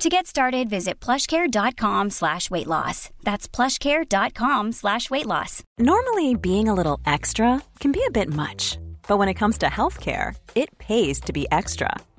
To get started, visit plushcare.com slash weight loss. That's plushcare.com slash weight loss. Normally, being a little extra can be a bit much, but when it comes to healthcare, it pays to be extra.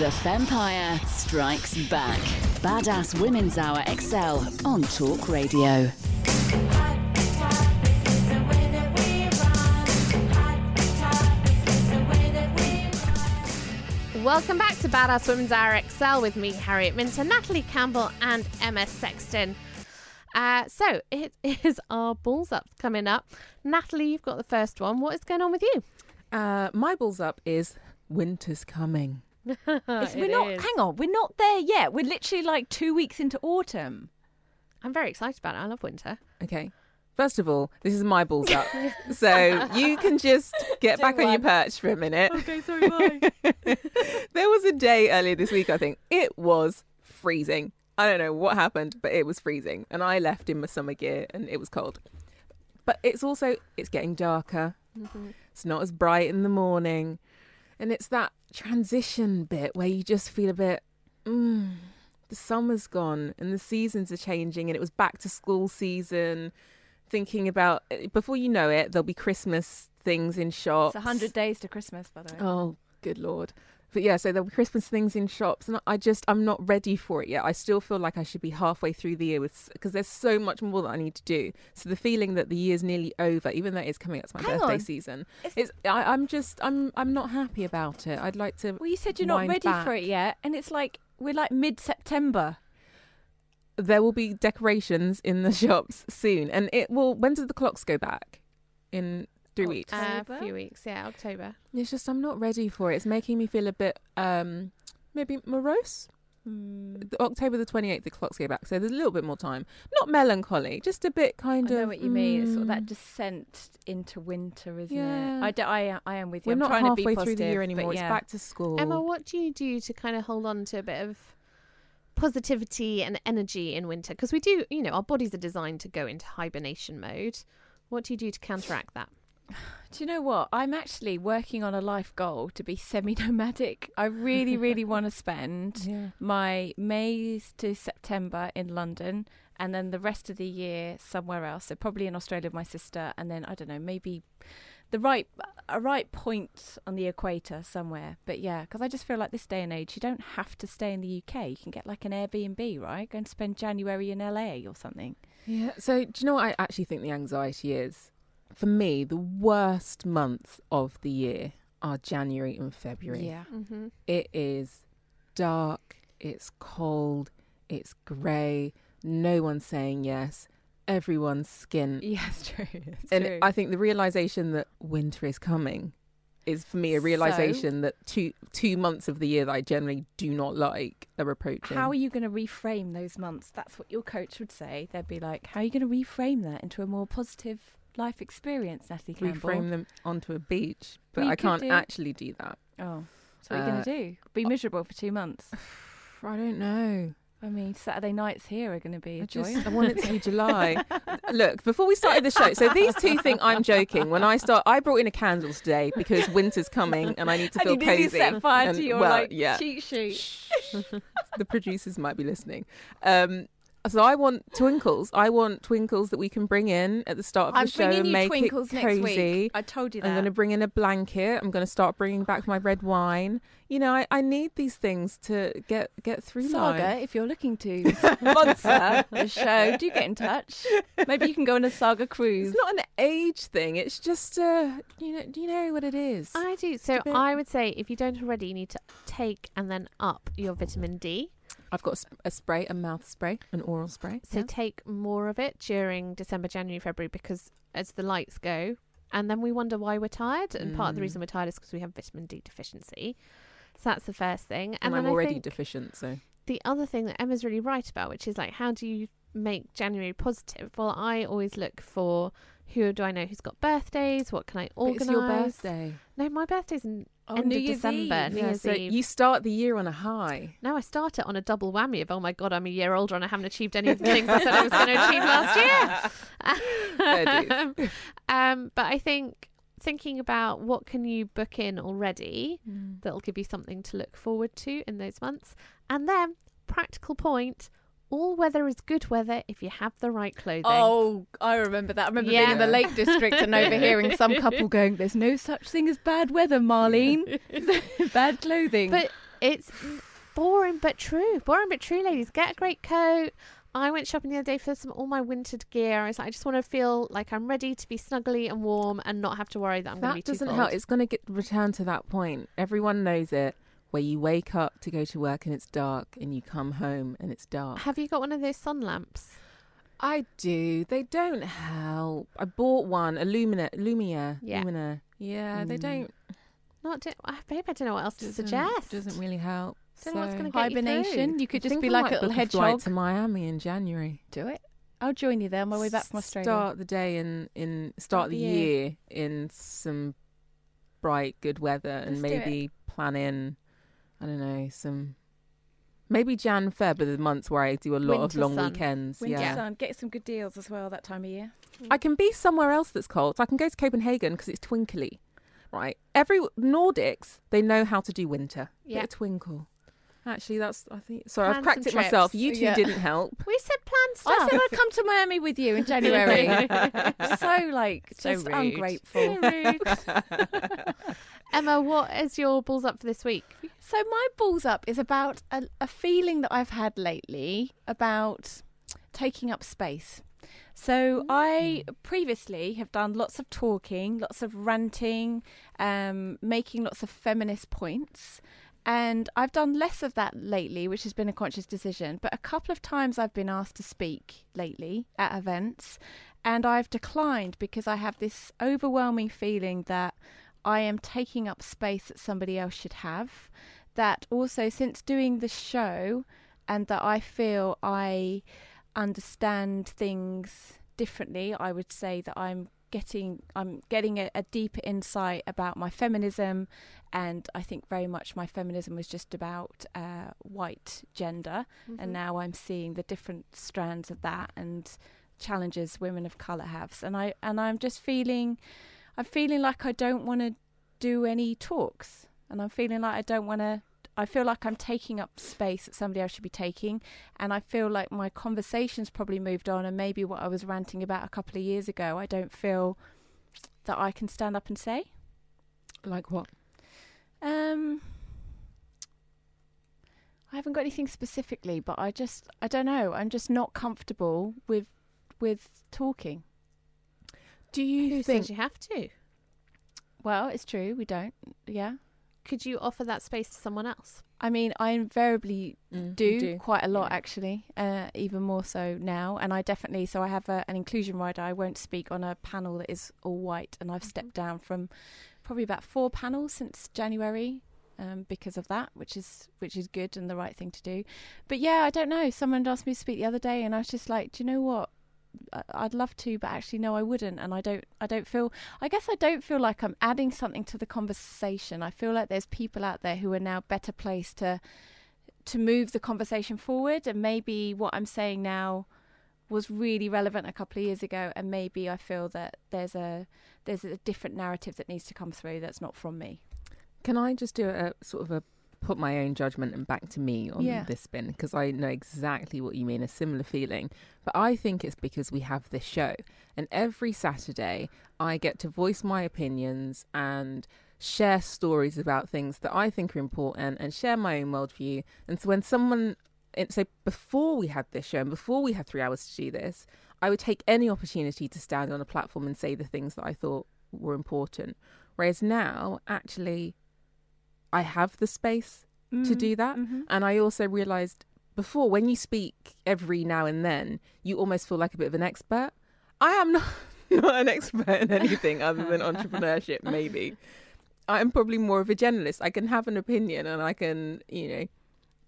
The Fempire strikes back. Badass Women's Hour XL on Talk Radio. Welcome back to Badass Women's Hour XL with me, Harriet Minter, Natalie Campbell, and Emma Sexton. Uh, so it is our balls up coming up. Natalie, you've got the first one. What is going on with you? Uh, my balls up is winter's coming. It's- we're not. is. Hang on, we're not there yet. We're literally like two weeks into autumn. I'm very excited about it. I love winter. Okay. First of all, this is my balls up. so you can just get back on your perch for a minute. Okay, sorry, bye. there was a day earlier this week, I think. It was freezing. I don't know what happened, but it was freezing. And I left in my summer gear and it was cold. But it's also it's getting darker. Mm-hmm. It's not as bright in the morning. And it's that transition bit where you just feel a bit mm, the summer's gone and the seasons are changing and it was back to school season thinking about before you know it there'll be christmas things in shops It's hundred days to Christmas, by the way. Oh, good lord. But yeah, so there'll be Christmas things in shops, and I just I'm not ready for it yet. I still feel like I should be halfway through the year with because there's so much more that I need to do. So the feeling that the year's nearly over, even though it's coming up to my Hang birthday on. season, It's- it's I, I'm just I'm I'm not happy about it. I'd like to. Well, you said you're not ready back. for it yet, and it's like we're like mid-September. There will be decorations in the shops soon, and it will. When does the clocks go back? In three weeks. Uh, a few weeks, yeah, October. It's just I'm not ready for it. It's making me feel a bit um maybe morose. The- October the 28th, the clocks go back, so there's a little bit more time. Not melancholy, just a bit I kind of. I know what you mean. It's sort of that mm, descent into winter, isn't Yeah. it? I, d- I, I am with you. We're I'm not trying to be halfway through the year anymore. yeah. It's back to school. Emma, what do you do to kind of hold on to a bit of positivity and energy in winter? Because we do, you know, our bodies are designed to go into hibernation mode. What do you do to counteract that? Do you know what? I'm actually working on a life goal to be semi-nomadic. I really, really want to spend Yeah. my May to September in London and then the rest of the year somewhere else. So probably in Australia with my sister and then I don't know, maybe the right a right point on the equator somewhere. But yeah, because I just feel like this day and age you don't have to stay in the UK. You can get like an Airbnb, right? Go and spend January in LA or something. Yeah. So, do you know what I actually think the anxiety is? For me, the worst months of the year are January and February. Yeah. Mm-hmm. It is dark, it's cold, it's grey, no one's saying yes, everyone's skin. Yeah, it's true. It's and true. I think the realization that winter is coming is for me a So- realization that two two months of the year that I generally do not like are approaching. How are you going to reframe those months? That's what your coach would say. They'd be like, "How are you going to reframe that into a more positive life experience, Natalie Campbell?" reframe them onto a beach? But Well, I can't do- actually do that. Oh, so what are you going Uh, to do? Be miserable for two months? I don't know. I mean, Saturday nights here are going to be a I joy. just I want it to be July. Look, before we started the show, so these two think I'm joking. When I start, I brought in a candle today because winter's coming and I need to and feel you nearly cozy. set fire and, to your well, like yeah. cheat sheet. Shh. the producers might be listening. Um, So I want twinkles. I want twinkles that we can bring in at the start of the I'm show bringing and you make twinkles it next cozy. week. I told you that. I'm going to bring in a blanket. I'm going to start bringing back my red wine. You know, I, I need these things to get get through Saga, life. if you're looking to sponsor the show, do get in touch. Maybe you can go on a Saga cruise. It's not an age thing. It's just uh, you know, do you know what it is? I do. So bit- I would say if you don't already, you need to take and then up your vitamin D. I've got a, sp- a spray, a mouth spray, an oral spray. So yeah. take more of it during December, January, February because as the lights go, and then we wonder why we're tired. And part of the Mm. reason we're tired is because we have vitamin D deficiency. So that's the first thing. and, then I'm already deficient, so the other thing that Emma's really right about, which is like, how do you make January positive? Well, I always look for who do I know who's got birthdays? What can I organise? it's your birthday. No, my birthday's in Oh, end New of Year's December. Eve. New Yeah, Year's so Eve. you start the year on a high. No, I start it on a double whammy of oh my god, I'm a year older and I haven't achieved any of the things I said I was going to achieve last year. um, um, but I think thinking about what can you book in already that'll give you something to look forward to in those months, and then practical point. All weather is good weather if you have the right clothing. Oh, I remember that. I remember being in the Lake District and overhearing some couple going, "There's no such thing as bad weather, Marlene. bad clothing." But it's boring but true. Boring but true, ladies. Get a great coat. I went shopping the other day for some all my wintered gear. I was like, I just want to feel like I'm ready to be snuggly and warm and not have to worry that I'm going to be too That doesn't cold. help. It's going to get return to that point. Everyone knows it. Where you wake up to go to work and it's dark, and you come home and it's dark. Have you got one of those sun lamps? I do. They don't help. I bought one, a Lumina, Lumia, Yeah. Lumina. Yeah, they Mm. don't. Not, do, babe. I don't know what else to doesn't- suggest. Doesn't really help. Don't know what's So- gonna get you hibernation. through. You could I just be I like might a little book flight hedgehog. to Miami in January. Do it. I'll join you there on my way back from Australia. Start the day in in start the the year. year in some bright, good weather, and Let's maybe plan in. I don't know some. Maybe Jan, Feb are the months where I do a lot of long sun. weekends. Winter yeah, sun. Get some good deals as well that time of year. I can be somewhere else that's cold. So I can go to Copenhagen because it's twinkly, right? Every Nordics they know how to do winter. Yeah. Twinkle. Actually, that's I think. Sorry, I've cracked it myself. You two Yeah. didn't help. We said plan stuff. I said I'd come to Miami with you in January. so like, So just rude. ungrateful. So rude. Emma, what is your balls up for this week? So my balls up is about a, a feeling that I've had lately about taking up space. So I previously have done lots of talking, lots of ranting, um, making lots of feminist points. And I've done less of that lately, which has been a conscious decision. But a couple of times I've been asked to speak lately at events, and I've declined because I have this overwhelming feeling that I am taking up space that somebody else should have. That also, since doing the show, and that I feel I understand things differently, I would say that I'm getting I'm getting a, a deeper insight about my feminism, and I think very much my feminism was just about uh, white gender, Mm-hmm. and now I'm seeing the different strands of that and challenges women of color have, and I and I'm just feeling I'm feeling like I don't want to do any talks, and I'm feeling like I don't want to. I feel like I'm taking up space that somebody else should be taking, and I feel like my conversation's probably moved on, and maybe what I was ranting about a couple of years ago, I don't feel that I can stand up and say. like what? Um, I haven't got anything specifically, but I just I don't know. I'm just not comfortable with with talking. Do you Who think says you have to? Well, it's true. We don't. Yeah. Could you offer that space to someone else? I mean, I invariably Mm, do, do. quite a lot Yeah. actually, uh, even more so now. And I definitely, so I have a, an inclusion rider. I won't speak on a panel that is all white, and I've stepped down from probably about four panels since January um, because of that, which is which is good and the right thing to do. But yeah, I don't know. Someone asked me to speak the other day, and I was just like, do you know what? I'd love to, but actually, no, I wouldn't. And I don't. I don't feel. I guess I don't feel like I'm adding something to the conversation. I feel like there's people out there who are now better placed to to move the conversation forward and maybe what I'm saying now was really relevant a couple of years ago and maybe I feel that there's a there's a different narrative that needs to come through that's not from me. Can I just do a sort of a put my own judgment and back to me on Yeah. this spin because I know exactly what you mean, a similar feeling. But I think it's because we have this show, and every Saturday I get to voice my opinions and share stories about things that I think are important and share my own worldview. And so when someone, so before we had this show and before we had three hours to do this, I would take any opportunity to stand on a platform and say the things that I thought were important. Whereas now, actually, I have the space to do that. Mhm. And I also realized before when you speak every now and then, you almost feel like a bit of an expert. I am not, not an expert in anything other than entrepreneurship, maybe. I'm probably more of a generalist. I can have an opinion and I can, you know,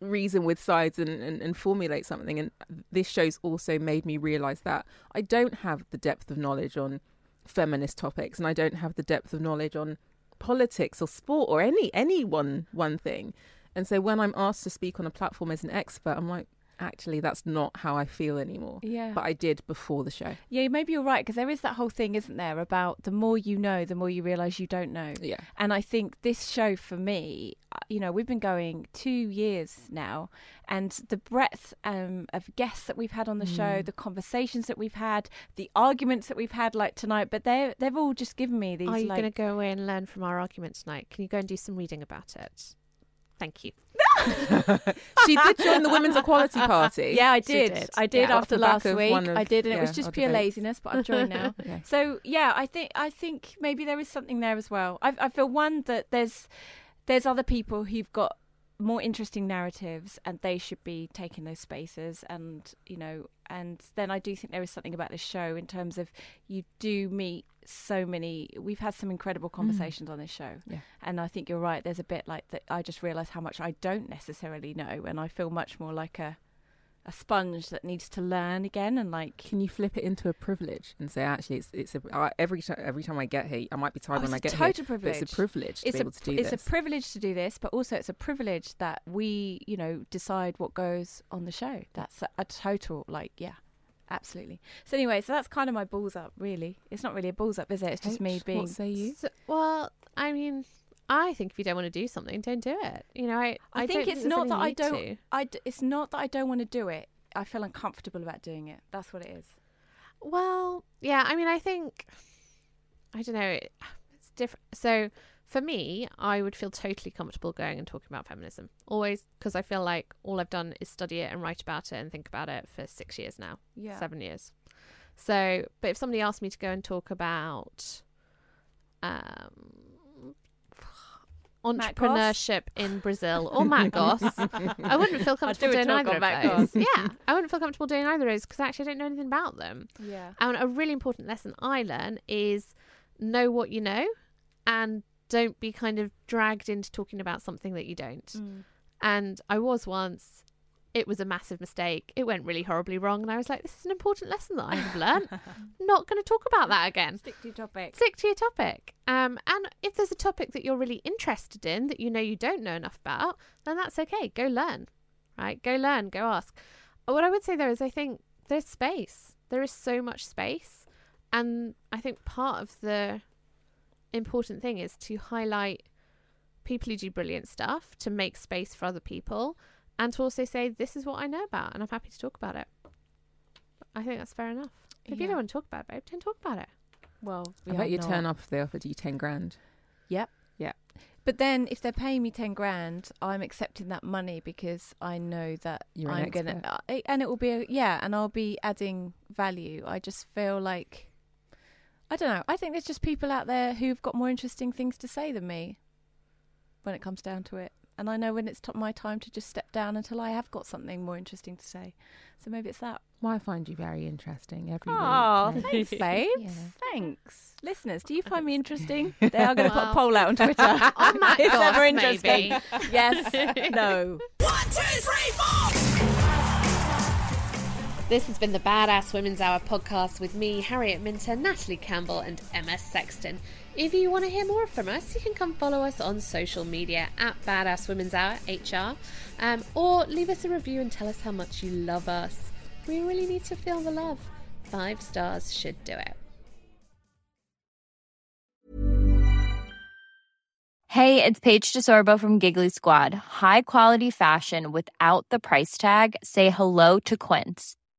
reason with sides and, and, and formulate something. And this show's also made me realize that I don't have the depth of knowledge on feminist topics and I don't have the depth of knowledge on politics or sport or any any one one thing. And so when I'm asked to speak on a platform as an expert, I'm like, actually, that's not how I feel anymore. Yeah. But I did before the show. Yeah, maybe you're right because there is that whole thing, isn't there, about the more you know, the more you realise you don't know. Yeah. And I think this show for me, you know, we've been going two years now, and the breadth um, of guests that we've had on the show, Mm. the conversations that we've had, the arguments that we've had, like tonight, but they they've all just given me these. Are you like, going to go away and learn from our argument tonight? Can you go and do some reading about it? Thank you. she did join the Women's Equality Party. Yeah, I did. did. I did Yeah, after last week. of- I did, and it was just pure debates. laziness, but I've joined now. Yeah. So yeah, I think I think maybe there is something there as well. I, I feel one that there's there's other people who've got more interesting narratives, and they should be taking those spaces. And you know, and then I do think there is something about this show in terms of you do meet so many. We've had some incredible mm. conversations on this show, Yeah. and I think you're right. There's a bit like that. I just realise how much I don't necessarily know, and I feel much more like a a sponge that needs to learn again and like Can you flip it into a privilege and say, actually, it's it's a I every time every time I get here, I might be tired Oh, when I get total here, but it's a privilege. privilege to it's be a able to do this. it's this. a privilege to do this, but also it's a privilege that we, you know, decide what goes on the show. That's a, a total like, yeah, absolutely. So anyway, so that's kind of my balls up. Really, it's not really a balls up, is it? It's just me being. What say you? So, well, I mean, I think if you don't want to do something, don't do it. You know, I, I, think it's not that I don't. to. I d- it's not that I don't want to do it. I feel uncomfortable about doing it. That's what it is. Well, yeah, I mean, I think I don't know. it- It's different. So for me, I would feel totally comfortable going and talking about feminism. Always because I feel like all I've done is study it and write about it and think about it for six years now, Yeah. seven years. So, but if somebody asked me to go and talk about um? Entrepreneurship in Brazil or Matt Goss, I wouldn't feel comfortable do doing either of those. Yeah, I wouldn't feel comfortable doing either of those because actually I don't know anything about them. Yeah. And a really important lesson I learn is know what you know and don't be kind of dragged into talking about something that you don't. Mm. And I was once, it was a massive mistake. It went really horribly wrong. And I was like, this is an important lesson that I have learned. Not going to talk about that again. Stick to your topic. Stick to your topic. Um, and if there's a topic that you're really interested in that you know you don't know enough about, then that's okay. Go learn, right? Go learn, go ask. What I would say though is I think there's space. There is so much space. And I think part of the important thing is to highlight people who do brilliant stuff, to make space for other people, and to also say, this is what I know about, and I'm happy to talk about it. I think that's fair enough. If you don't want to talk about it, babe, don't talk about it. Well, I bet you not. turn up if they offered you ten grand. Yep. Yeah. But then, if they're paying me ten grand, I'm accepting that money because I know that You're I'm gonna, uh, and it will be a, yeah, and I'll be adding value. I just feel like, I don't know. I think there's just people out there who've got more interesting things to say than me. When it comes down to it, and I know when it's t- my time to just step down until I have got something more interesting to say. So maybe it's that. Well, I find you very interesting every Oh, week. thanks, babes. Yeah. Thanks, listeners. Do you find me interesting? They are going to put a poll out on Twitter. on Matt It's Goss, ever interesting. maybe. yes. No. This has been the Badass Women's Hour podcast with me, Harriet Minter, Natalie Campbell, and Emma Sexton. If you want to hear more from us, you can come follow us on social media at Badass Women's Hour HR, um, or leave us a review and tell us how much you love us. We really need to feel the love. Five stars should do it. Hey, it's Paige DeSorbo from Giggly Squad. High quality fashion without the price tag. Say hello to Quince.